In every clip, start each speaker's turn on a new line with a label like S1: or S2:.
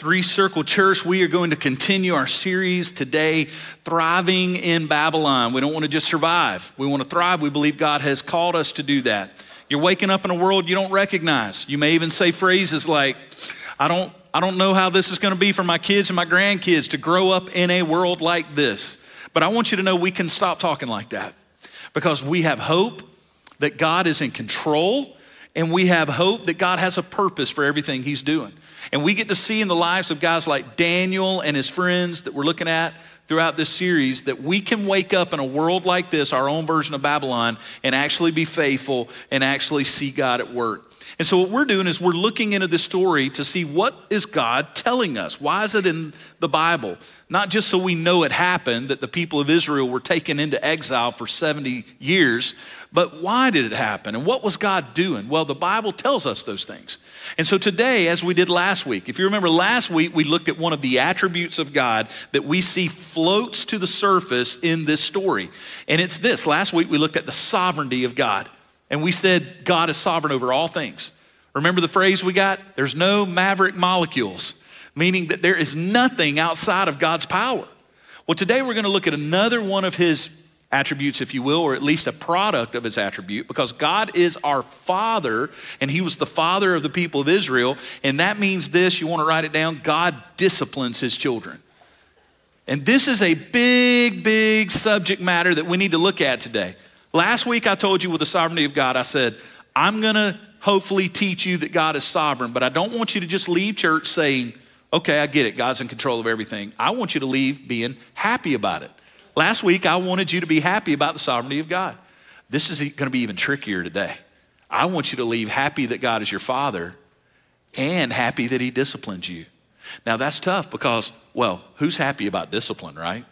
S1: Three Circle Church, we are going to continue our series today, Thriving in Babylon. We don't want to just survive, we want to thrive. We believe God has called us to do that. You're waking up in a world you don't recognize. You may even say phrases like, I don't, I don't know how this is going to be for my kids and my grandkids to grow up in a world like this. But I want you to know we can stop talking like that because we have hope that God is in control and we have hope that God has a purpose for everything He's doing. And we get to see in the lives of guys like Daniel and his friends that we're looking at throughout this series that we can wake up in a world like this, our own version of Babylon, and actually be faithful and actually see God at work. And so what we're doing is we're looking into this story to see what is God telling us? Why is it in the Bible? Not just so we know it happened that the people of Israel were taken into exile for 70 years, but why did it happen? And what was God doing? Well, the Bible tells us those things. And so today, as we did last week, if you remember last week, we looked at one of the attributes of God that we see floats to the surface in this story. And it's this. Last week, we looked at the sovereignty of God. And we said God is sovereign over all things. Remember the phrase we got? There's no maverick molecules, meaning that there is nothing outside of God's power. Well, today we're going to look at another one of his attributes, if you will, or at least a product of his attribute, because God is our Father, and He was the Father of the people of Israel. And that means this you want to write it down God disciplines His children. And this is a big, big subject matter that we need to look at today. Last week, I told you with the sovereignty of God, I said, I'm going to hopefully teach you that God is sovereign, but I don't want you to just leave church saying, okay, I get it, God's in control of everything. I want you to leave being happy about it. Last week, I wanted you to be happy about the sovereignty of God. This is going to be even trickier today. I want you to leave happy that God is your father and happy that he disciplines you. Now, that's tough because, well, who's happy about discipline, right?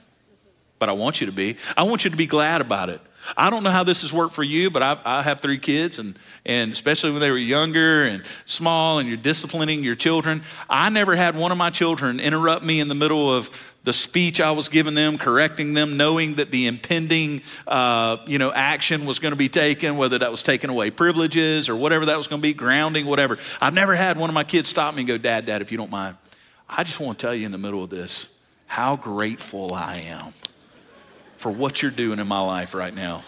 S1: But I want you to be. I want you to be glad about it. I don't know how this has worked for you, but I, I, have three kids, and, and especially when they were younger and small, and you're disciplining your children. I never had one of my children interrupt me in the middle of the speech I was giving them, correcting them, knowing that the impending, uh, you know, action was going to be taken, whether that was taking away privileges or whatever that was going to be, grounding, whatever. I've never had one of my kids stop me and go, "Dad, Dad, if you don't mind, I just want to tell you in the middle of this how grateful I am." For what you're doing in my life right now.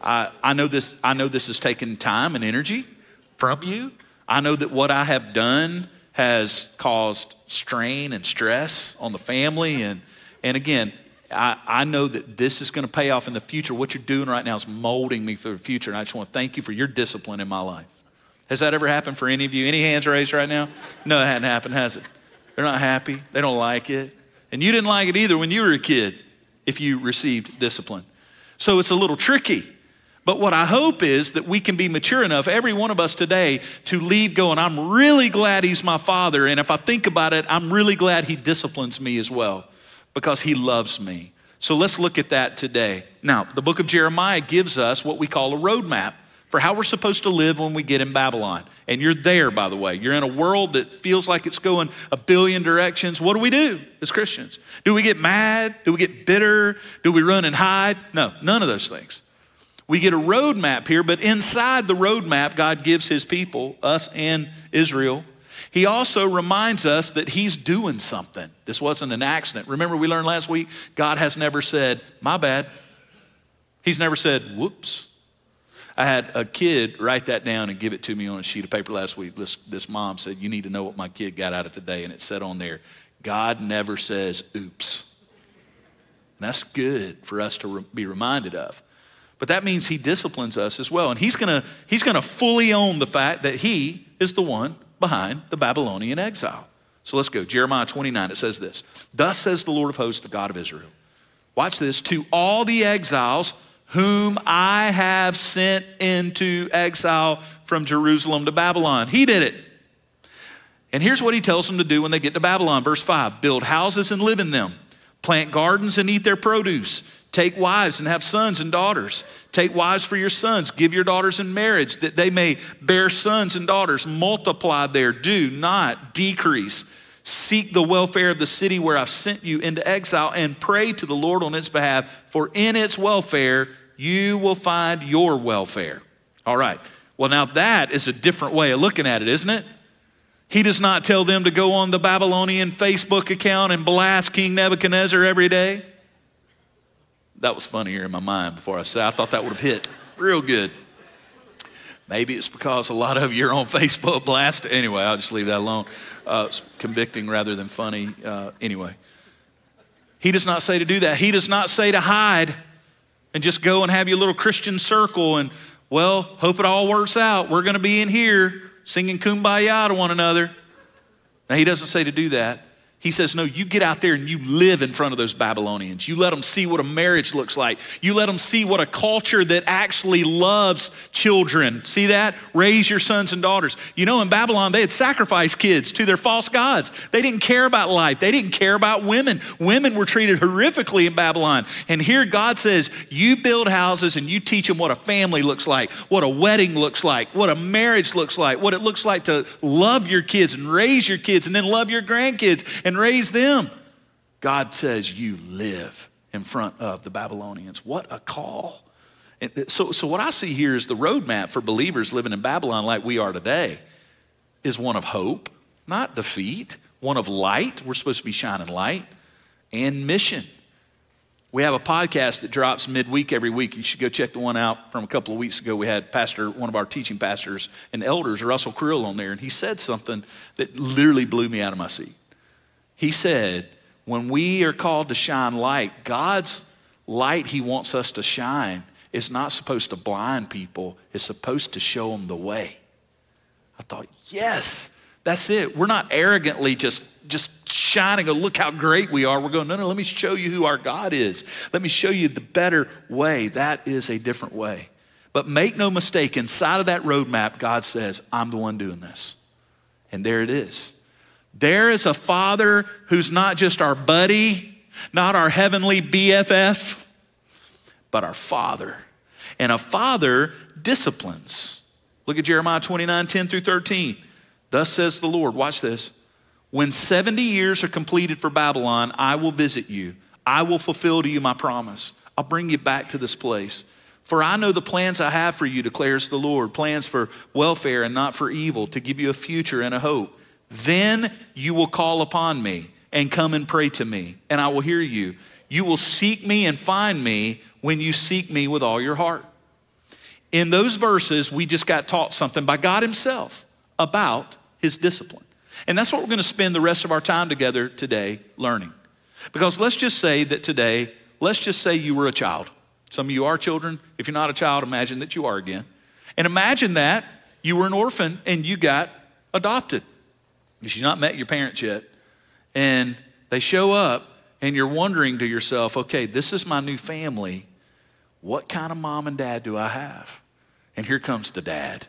S1: I, I, know this, I know this has taken time and energy from you. I know that what I have done has caused strain and stress on the family. And, and again, I, I know that this is going to pay off in the future. What you're doing right now is molding me for the future. And I just want to thank you for your discipline in my life. Has that ever happened for any of you? Any hands raised right now? No, it hadn't happened, has it? They're not happy. They don't like it. And you didn't like it either when you were a kid if you received discipline. So it's a little tricky. But what I hope is that we can be mature enough, every one of us today, to leave going, I'm really glad he's my father. And if I think about it, I'm really glad he disciplines me as well because he loves me. So let's look at that today. Now, the book of Jeremiah gives us what we call a roadmap for how we're supposed to live when we get in Babylon. And you're there, by the way. You're in a world that feels like it's going a billion directions. What do we do as Christians? Do we get mad? Do we get bitter? Do we run and hide? No, none of those things. We get a roadmap here, but inside the roadmap, God gives his people, us and Israel, he also reminds us that he's doing something. This wasn't an accident. Remember, we learned last week God has never said, My bad. He's never said, Whoops. I had a kid write that down and give it to me on a sheet of paper last week. This, this mom said, You need to know what my kid got out of today. And it said on there, God never says oops. And that's good for us to re- be reminded of. But that means he disciplines us as well. And he's gonna, he's gonna fully own the fact that he is the one behind the Babylonian exile. So let's go. Jeremiah 29, it says this Thus says the Lord of hosts, the God of Israel. Watch this. To all the exiles whom I have sent into exile from Jerusalem to Babylon. He did it. And here's what he tells them to do when they get to Babylon. Verse 5 build houses and live in them, plant gardens and eat their produce, take wives and have sons and daughters. Take wives for your sons, give your daughters in marriage that they may bear sons and daughters. Multiply there, do not decrease. Seek the welfare of the city where I've sent you into exile and pray to the Lord on its behalf, for in its welfare you will find your welfare. All right. Well, now that is a different way of looking at it, isn't it? He does not tell them to go on the Babylonian Facebook account and blast King Nebuchadnezzar every day. That was funnier in my mind before I said I thought that would have hit real good. Maybe it's because a lot of you are on Facebook blast. Anyway, I'll just leave that alone. Uh, it's convicting rather than funny. Uh, anyway, he does not say to do that. He does not say to hide and just go and have your little Christian circle and, well, hope it all works out. We're going to be in here singing kumbaya to one another. Now, he doesn't say to do that. He says, No, you get out there and you live in front of those Babylonians. You let them see what a marriage looks like. You let them see what a culture that actually loves children. See that? Raise your sons and daughters. You know, in Babylon, they had sacrificed kids to their false gods. They didn't care about life, they didn't care about women. Women were treated horrifically in Babylon. And here God says, You build houses and you teach them what a family looks like, what a wedding looks like, what a marriage looks like, what it looks like to love your kids and raise your kids and then love your grandkids. And and raise them. God says, You live in front of the Babylonians. What a call. So, so, what I see here is the roadmap for believers living in Babylon like we are today is one of hope, not defeat, one of light. We're supposed to be shining light and mission. We have a podcast that drops midweek every week. You should go check the one out from a couple of weeks ago. We had pastor, one of our teaching pastors and elders, Russell Krill, on there, and he said something that literally blew me out of my seat. He said, when we are called to shine light, God's light He wants us to shine is not supposed to blind people, it's supposed to show them the way. I thought, yes, that's it. We're not arrogantly just, just shining, a look how great we are. We're going, no, no, let me show you who our God is. Let me show you the better way. That is a different way. But make no mistake, inside of that roadmap, God says, I'm the one doing this. And there it is. There is a father who's not just our buddy, not our heavenly BFF, but our father. And a father disciplines. Look at Jeremiah 29 10 through 13. Thus says the Lord, watch this. When 70 years are completed for Babylon, I will visit you. I will fulfill to you my promise. I'll bring you back to this place. For I know the plans I have for you, declares the Lord plans for welfare and not for evil, to give you a future and a hope. Then you will call upon me and come and pray to me, and I will hear you. You will seek me and find me when you seek me with all your heart. In those verses, we just got taught something by God Himself about His discipline. And that's what we're going to spend the rest of our time together today learning. Because let's just say that today, let's just say you were a child. Some of you are children. If you're not a child, imagine that you are again. And imagine that you were an orphan and you got adopted you've not met your parents yet. And they show up, and you're wondering to yourself, okay, this is my new family. What kind of mom and dad do I have? And here comes the dad.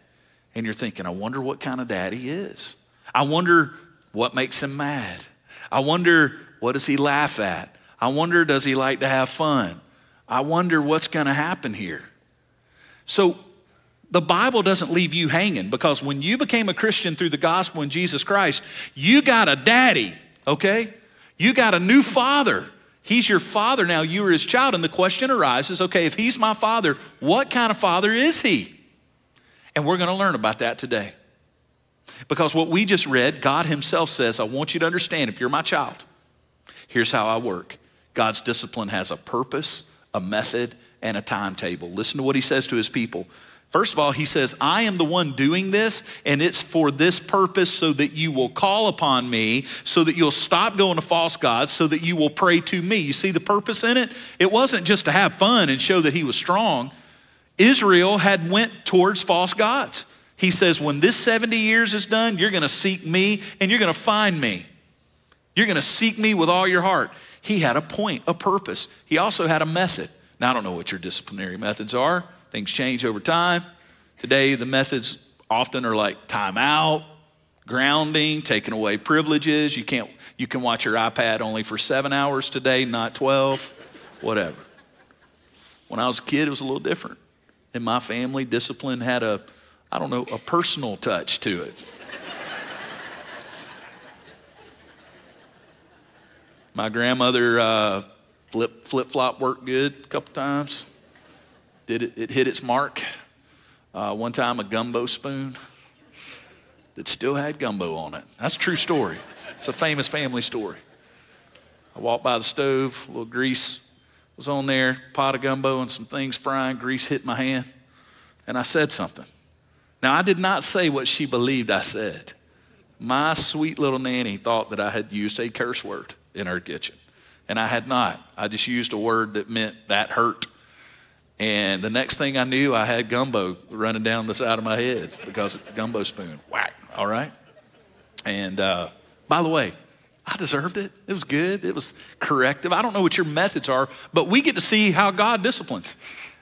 S1: And you're thinking, I wonder what kind of dad he is. I wonder what makes him mad. I wonder what does he laugh at? I wonder does he like to have fun? I wonder what's going to happen here. So the Bible doesn't leave you hanging because when you became a Christian through the gospel in Jesus Christ, you got a daddy, okay? You got a new father. He's your father now, you are his child. And the question arises okay, if he's my father, what kind of father is he? And we're going to learn about that today. Because what we just read, God Himself says, I want you to understand if you're my child, here's how I work. God's discipline has a purpose, a method, and a timetable. Listen to what He says to His people. First of all, he says, I am the one doing this, and it's for this purpose so that you will call upon me, so that you'll stop going to false gods, so that you will pray to me. You see the purpose in it? It wasn't just to have fun and show that he was strong. Israel had went towards false gods. He says, when this 70 years is done, you're going to seek me and you're going to find me. You're going to seek me with all your heart. He had a point, a purpose. He also had a method. Now, I don't know what your disciplinary methods are. Things change over time. Today, the methods often are like timeout, grounding, taking away privileges. You can't you can watch your iPad only for seven hours today, not 12, whatever. When I was a kid, it was a little different. In my family, discipline had a, I don't know, a personal touch to it. my grandmother uh, flip flip flop worked good a couple times. Did it, it hit its mark? Uh, one time, a gumbo spoon. that still had gumbo on it. That's a true story. It's a famous family story. I walked by the stove, a little grease was on there, pot of gumbo and some things frying, grease hit my hand, and I said something. Now, I did not say what she believed I said. My sweet little nanny thought that I had used a curse word in her kitchen, and I had not. I just used a word that meant that hurt. And the next thing I knew, I had gumbo running down the side of my head because gumbo spoon. Whack, all right? And uh, by the way, I deserved it. It was good. It was corrective. I don't know what your methods are, but we get to see how God disciplines.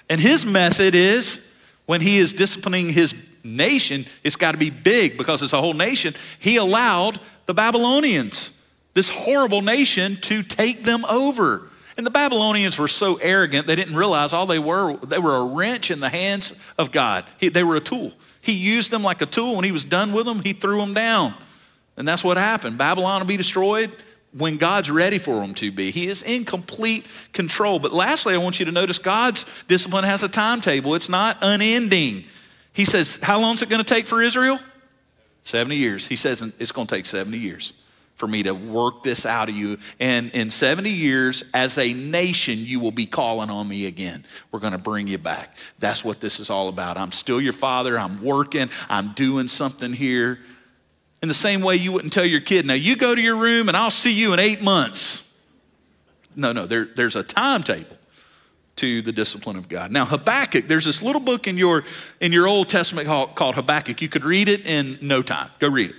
S1: And his method is when he is disciplining his nation, it's got to be big because it's a whole nation. He allowed the Babylonians, this horrible nation, to take them over. And the Babylonians were so arrogant, they didn't realize all they were, they were a wrench in the hands of God. He, they were a tool. He used them like a tool. When he was done with them, he threw them down. And that's what happened. Babylon will be destroyed when God's ready for them to be. He is in complete control. But lastly, I want you to notice God's discipline has a timetable, it's not unending. He says, How long is it going to take for Israel? 70 years. He says, It's going to take 70 years for me to work this out of you. And in 70 years, as a nation, you will be calling on me again. We're going to bring you back. That's what this is all about. I'm still your father. I'm working. I'm doing something here. In the same way you wouldn't tell your kid, now you go to your room and I'll see you in eight months. No, no, there, there's a timetable to the discipline of God. Now, Habakkuk, there's this little book in your, in your Old Testament called Habakkuk. You could read it in no time. Go read it.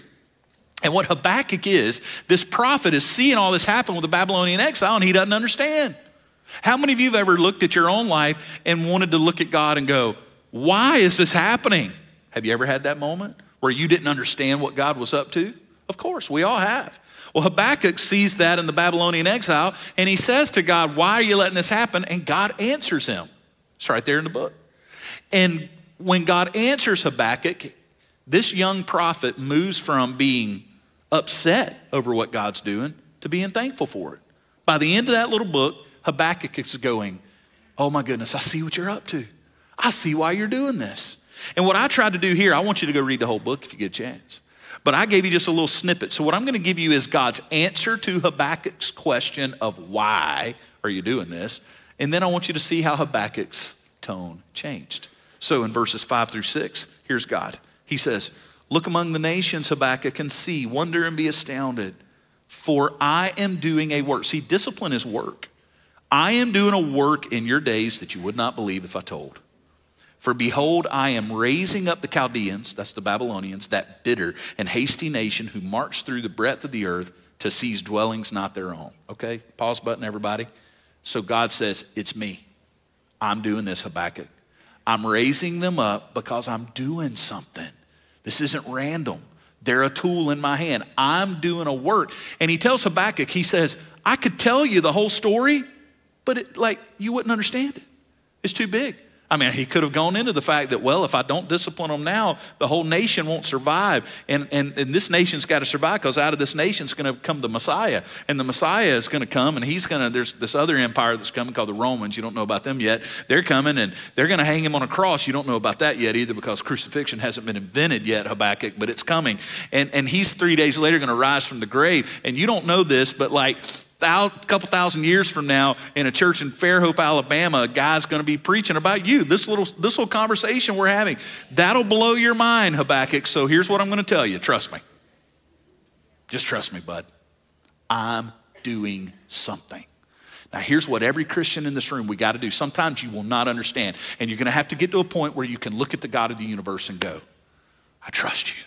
S1: And what Habakkuk is, this prophet is seeing all this happen with the Babylonian exile and he doesn't understand. How many of you have ever looked at your own life and wanted to look at God and go, why is this happening? Have you ever had that moment where you didn't understand what God was up to? Of course, we all have. Well, Habakkuk sees that in the Babylonian exile and he says to God, Why are you letting this happen? And God answers him. It's right there in the book. And when God answers Habakkuk, this young prophet moves from being upset over what God's doing to being thankful for it. By the end of that little book, Habakkuk is going, Oh my goodness, I see what you're up to. I see why you're doing this. And what I tried to do here, I want you to go read the whole book if you get a chance. But I gave you just a little snippet. So, what I'm going to give you is God's answer to Habakkuk's question of why are you doing this? And then I want you to see how Habakkuk's tone changed. So, in verses five through six, here's God. He says, Look among the nations, Habakkuk, and see, wonder and be astounded. For I am doing a work. See, discipline is work. I am doing a work in your days that you would not believe if I told. For behold, I am raising up the Chaldeans, that's the Babylonians, that bitter and hasty nation who march through the breadth of the earth to seize dwellings not their own. Okay, pause button, everybody. So God says, It's me. I'm doing this, Habakkuk. I'm raising them up because I'm doing something. This isn't random. They're a tool in my hand. I'm doing a work. And he tells Habakkuk, he says, I could tell you the whole story, but it, like you wouldn't understand it. It's too big. I mean, he could have gone into the fact that, well, if I don't discipline them now, the whole nation won't survive. And, and, and this nation's got to survive because out of this nation's going to come the Messiah. And the Messiah is going to come, and he's going to, there's this other empire that's coming called the Romans. You don't know about them yet. They're coming, and they're going to hang him on a cross. You don't know about that yet either because crucifixion hasn't been invented yet, Habakkuk, but it's coming. And, and he's three days later going to rise from the grave. And you don't know this, but like, a couple thousand years from now in a church in Fairhope, Alabama, a guy's going to be preaching about you. This little, this little conversation we're having, that'll blow your mind, Habakkuk. So here's what I'm going to tell you. Trust me. Just trust me, bud. I'm doing something. Now, here's what every Christian in this room we got to do. Sometimes you will not understand, and you're going to have to get to a point where you can look at the God of the universe and go, I trust you.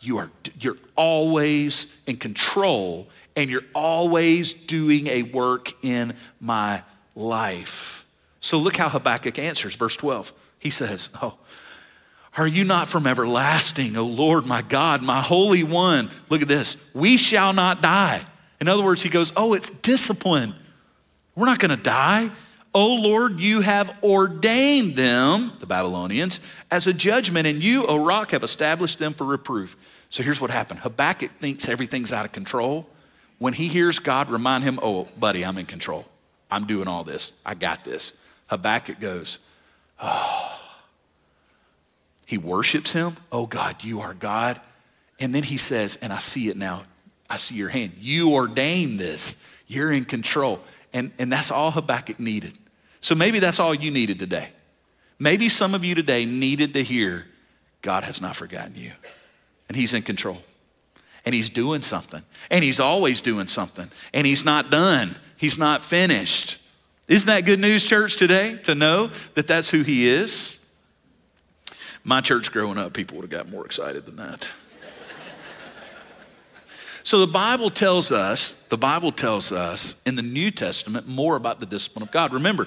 S1: You are you're always in control and you're always doing a work in my life. So look how Habakkuk answers, verse 12. He says, Oh, are you not from everlasting, O Lord, my God, my Holy One? Look at this. We shall not die. In other words, he goes, Oh, it's discipline. We're not going to die. O Lord, you have ordained them, the Babylonians, as a judgment, and you, O rock, have established them for reproof. So here's what happened Habakkuk thinks everything's out of control. When he hears God remind him, oh, buddy, I'm in control. I'm doing all this. I got this. Habakkuk goes, oh. He worships him. Oh, God, you are God. And then he says, and I see it now. I see your hand. You ordained this. You're in control. And, and that's all Habakkuk needed. So maybe that's all you needed today. Maybe some of you today needed to hear God has not forgotten you, and He's in control, and He's doing something, and He's always doing something, and He's not done, He's not finished. Isn't that good news, church, today to know that that's who He is? My church growing up, people would have got more excited than that. So the Bible tells us, the Bible tells us in the New Testament more about the discipline of God. Remember,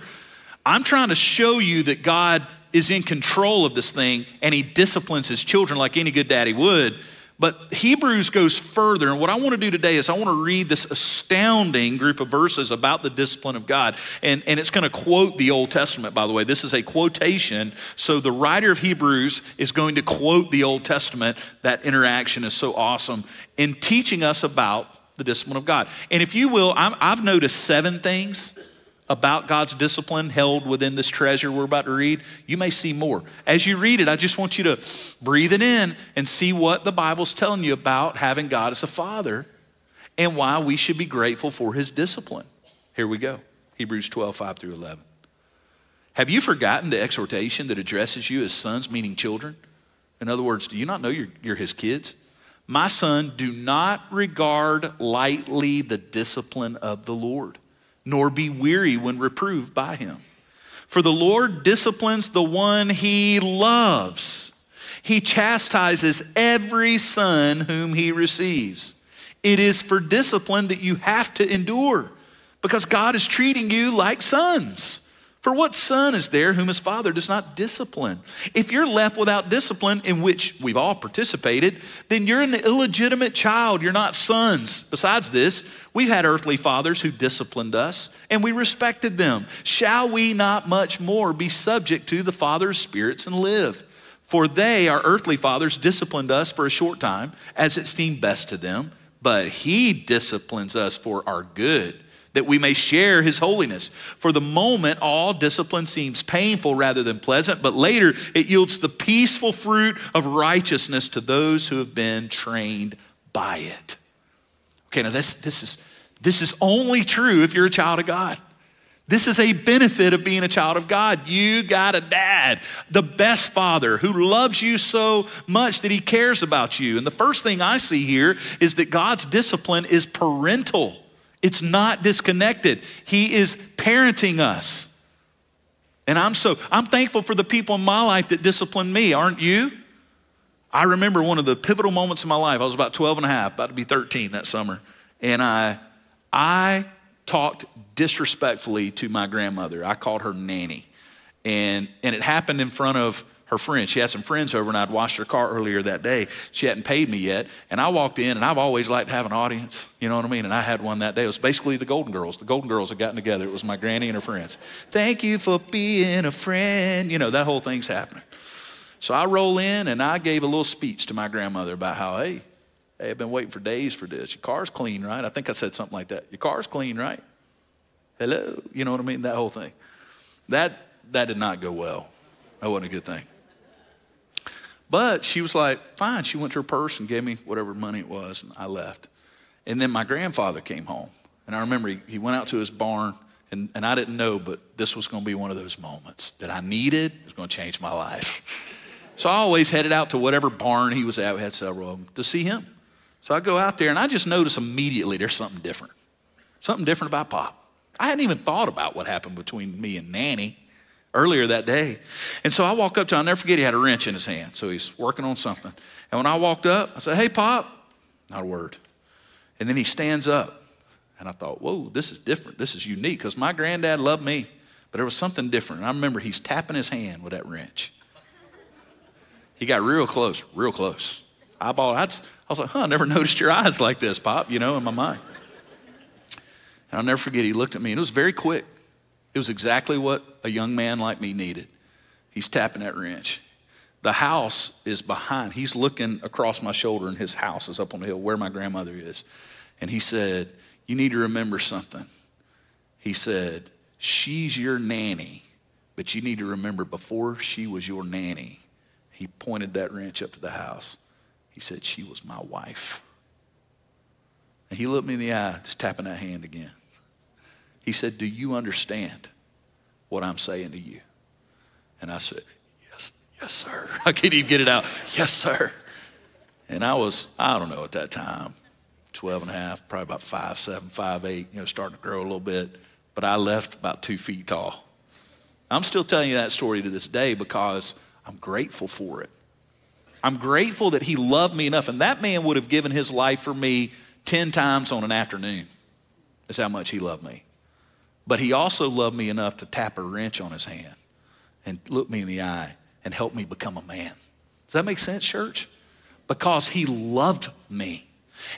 S1: I'm trying to show you that God is in control of this thing and he disciplines his children like any good daddy would. But Hebrews goes further, and what I want to do today is I want to read this astounding group of verses about the discipline of God. And, and it's going to quote the Old Testament, by the way. This is a quotation. So the writer of Hebrews is going to quote the Old Testament. That interaction is so awesome in teaching us about the discipline of God. And if you will, i have noticed seven things about God's discipline held within this treasure we're about to read, you may see more. As you read it, I just want you to breathe it in and see what the Bible's telling you about having God as a father and why we should be grateful for his discipline. Here we go Hebrews 12, 5 through 11. Have you forgotten the exhortation that addresses you as sons, meaning children? In other words, do you not know you're, you're his kids? My son, do not regard lightly the discipline of the Lord nor be weary when reproved by him. For the Lord disciplines the one he loves. He chastises every son whom he receives. It is for discipline that you have to endure because God is treating you like sons. For what son is there whom his father does not discipline? If you're left without discipline, in which we've all participated, then you're an illegitimate child. You're not sons. Besides this, we've had earthly fathers who disciplined us, and we respected them. Shall we not much more be subject to the Father's spirits and live? For they, our earthly fathers, disciplined us for a short time, as it seemed best to them, but he disciplines us for our good that we may share his holiness. For the moment, all discipline seems painful rather than pleasant, but later it yields the peaceful fruit of righteousness to those who have been trained by it. Okay, now this, this, is, this is only true if you're a child of God. This is a benefit of being a child of God. You got a dad, the best father who loves you so much that he cares about you. And the first thing I see here is that God's discipline is parental. It's not disconnected. He is parenting us. And I'm so I'm thankful for the people in my life that discipline me, aren't you? I remember one of the pivotal moments in my life. I was about 12 and a half, about to be 13 that summer. And I I talked disrespectfully to my grandmother. I called her nanny. And and it happened in front of her friends. She had some friends over, and I'd washed her car earlier that day. She hadn't paid me yet. And I walked in, and I've always liked to have an audience. You know what I mean? And I had one that day. It was basically the Golden Girls. The Golden Girls had gotten together. It was my granny and her friends. Thank you for being a friend. You know, that whole thing's happening. So I roll in, and I gave a little speech to my grandmother about how, hey, hey, I've been waiting for days for this. Your car's clean, right? I think I said something like that. Your car's clean, right? Hello? You know what I mean? That whole thing. That, that did not go well. That wasn't a good thing. But she was like, fine. She went to her purse and gave me whatever money it was, and I left. And then my grandfather came home. And I remember he, he went out to his barn, and, and I didn't know, but this was going to be one of those moments that I needed. It was going to change my life. So I always headed out to whatever barn he was at. We had several of them to see him. So I go out there, and I just notice immediately there's something different. Something different about Pop. I hadn't even thought about what happened between me and Nanny earlier that day. And so I walk up to him, I'll never forget he had a wrench in his hand. So he's working on something. And when I walked up, I said, Hey, Pop. Not a word. And then he stands up. And I thought, Whoa, this is different. This is unique because my granddad loved me, but there was something different. And I remember he's tapping his hand with that wrench. He got real close, real close. Eyeball, I'd, I was like, huh, I never noticed your eyes like this, Pop, you know, in my mind. And I'll never forget, he looked at me, and it was very quick. It was exactly what a young man like me needed. He's tapping that wrench. The house is behind. He's looking across my shoulder, and his house is up on the hill where my grandmother is. And he said, You need to remember something. He said, She's your nanny, but you need to remember before she was your nanny, he pointed that wrench up to the house. He said, She was my wife. And he looked me in the eye, just tapping that hand again. He said, Do you understand what I'm saying to you? And I said, Yes, yes, sir. I can't even get it out. Yes, sir. And I was, I don't know at that time, 12 and a half, probably about five, seven, five, eight, you know, starting to grow a little bit. But I left about two feet tall. I'm still telling you that story to this day because I'm grateful for it. I'm grateful that he loved me enough. And that man would have given his life for me 10 times on an afternoon. That's how much he loved me. But he also loved me enough to tap a wrench on his hand and look me in the eye and help me become a man. Does that make sense, church? Because he loved me.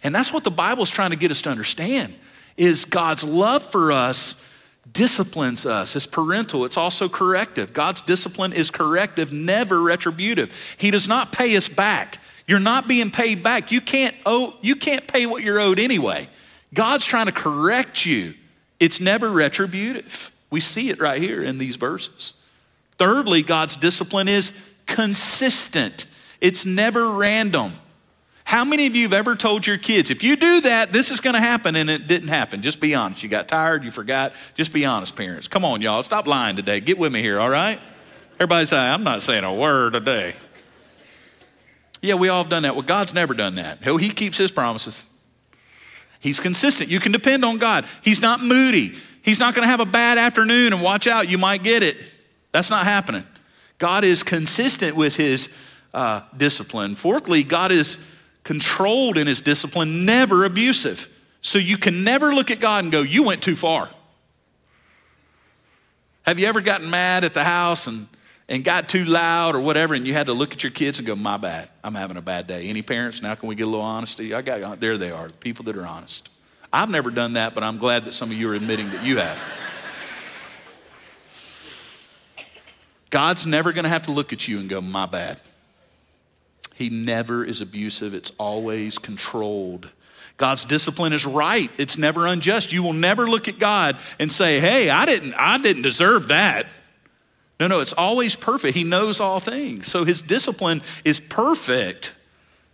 S1: And that's what the Bible's trying to get us to understand is God's love for us disciplines us. It's parental, it's also corrective. God's discipline is corrective, never retributive. He does not pay us back. You're not being paid back. You can't owe, you can't pay what you're owed anyway. God's trying to correct you. It's never retributive. We see it right here in these verses. Thirdly, God's discipline is consistent, it's never random. How many of you have ever told your kids, if you do that, this is going to happen, and it didn't happen? Just be honest. You got tired, you forgot. Just be honest, parents. Come on, y'all. Stop lying today. Get with me here, all right? Everybody say, I'm not saying a word today. Yeah, we all have done that. Well, God's never done that. He keeps his promises. He's consistent. You can depend on God. He's not moody. He's not going to have a bad afternoon and watch out, you might get it. That's not happening. God is consistent with his uh, discipline. Fourthly, God is controlled in his discipline, never abusive. So you can never look at God and go, You went too far. Have you ever gotten mad at the house and, and got too loud or whatever, and you had to look at your kids and go, My bad, I'm having a bad day? Any parents, now can we get a little honesty? I got, uh, there they are, people that are honest. I've never done that, but I'm glad that some of you are admitting that you have. God's never to have to look at you and go, My bad. He never is abusive, it's always controlled. God's discipline is right. It's never unjust. You will never look at God and say, "Hey, I didn't I didn't deserve that." No, no, it's always perfect. He knows all things. So his discipline is perfect.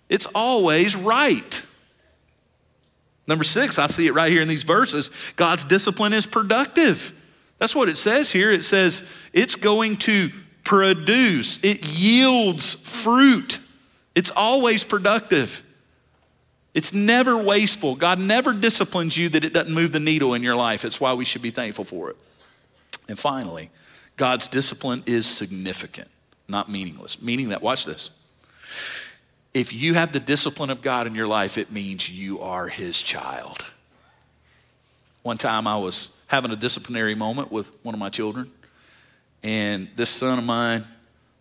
S1: It's always right. Number 6, I see it right here in these verses. God's discipline is productive. That's what it says here. It says it's going to produce. It yields fruit. It's always productive. It's never wasteful. God never disciplines you that it doesn't move the needle in your life. It's why we should be thankful for it. And finally, God's discipline is significant, not meaningless. Meaning that, watch this. If you have the discipline of God in your life, it means you are His child. One time I was having a disciplinary moment with one of my children, and this son of mine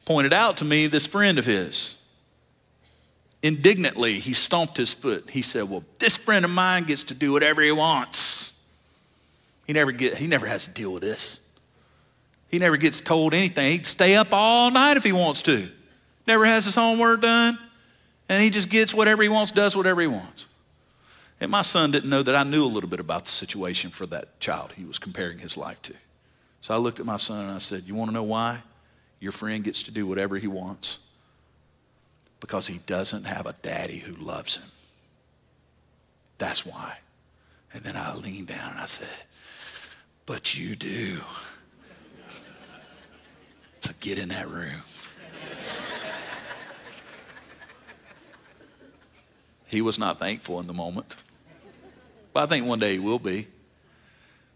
S1: pointed out to me this friend of his indignantly, he stomped his foot. He said, Well, this friend of mine gets to do whatever he wants. He never, get, he never has to deal with this. He never gets told anything. He can stay up all night if he wants to. Never has his homework done. And he just gets whatever he wants, does whatever he wants. And my son didn't know that I knew a little bit about the situation for that child he was comparing his life to. So I looked at my son and I said, You want to know why? Your friend gets to do whatever he wants because he doesn't have a daddy who loves him. That's why. And then I leaned down and I said, But you do. Get in that room. he was not thankful in the moment, but I think one day he will be.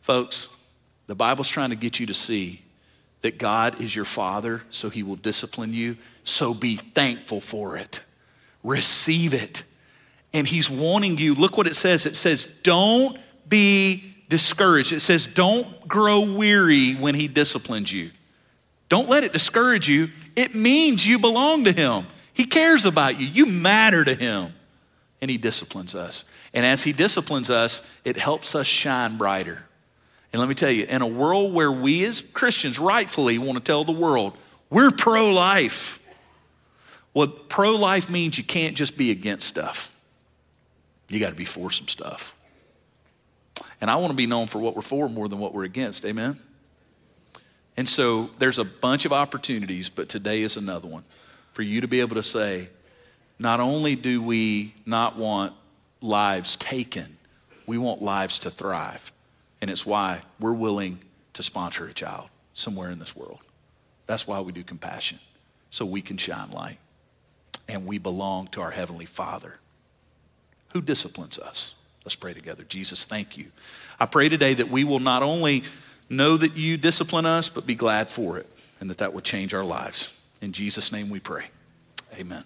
S1: Folks, the Bible's trying to get you to see that God is your father, so he will discipline you. So be thankful for it. Receive it. And he's warning you. Look what it says it says, don't be discouraged. It says, don't grow weary when he disciplines you. Don't let it discourage you. It means you belong to him. He cares about you. You matter to him. And he disciplines us. And as he disciplines us, it helps us shine brighter. And let me tell you, in a world where we as Christians rightfully want to tell the world, we're pro life. Well, pro life means you can't just be against stuff, you got to be for some stuff. And I want to be known for what we're for more than what we're against. Amen? And so there's a bunch of opportunities, but today is another one for you to be able to say, not only do we not want lives taken, we want lives to thrive. And it's why we're willing to sponsor a child somewhere in this world. That's why we do compassion, so we can shine light. And we belong to our Heavenly Father who disciplines us. Let's pray together. Jesus, thank you. I pray today that we will not only know that you discipline us, but be glad for it and that that would change our lives. In Jesus' name we pray. Amen.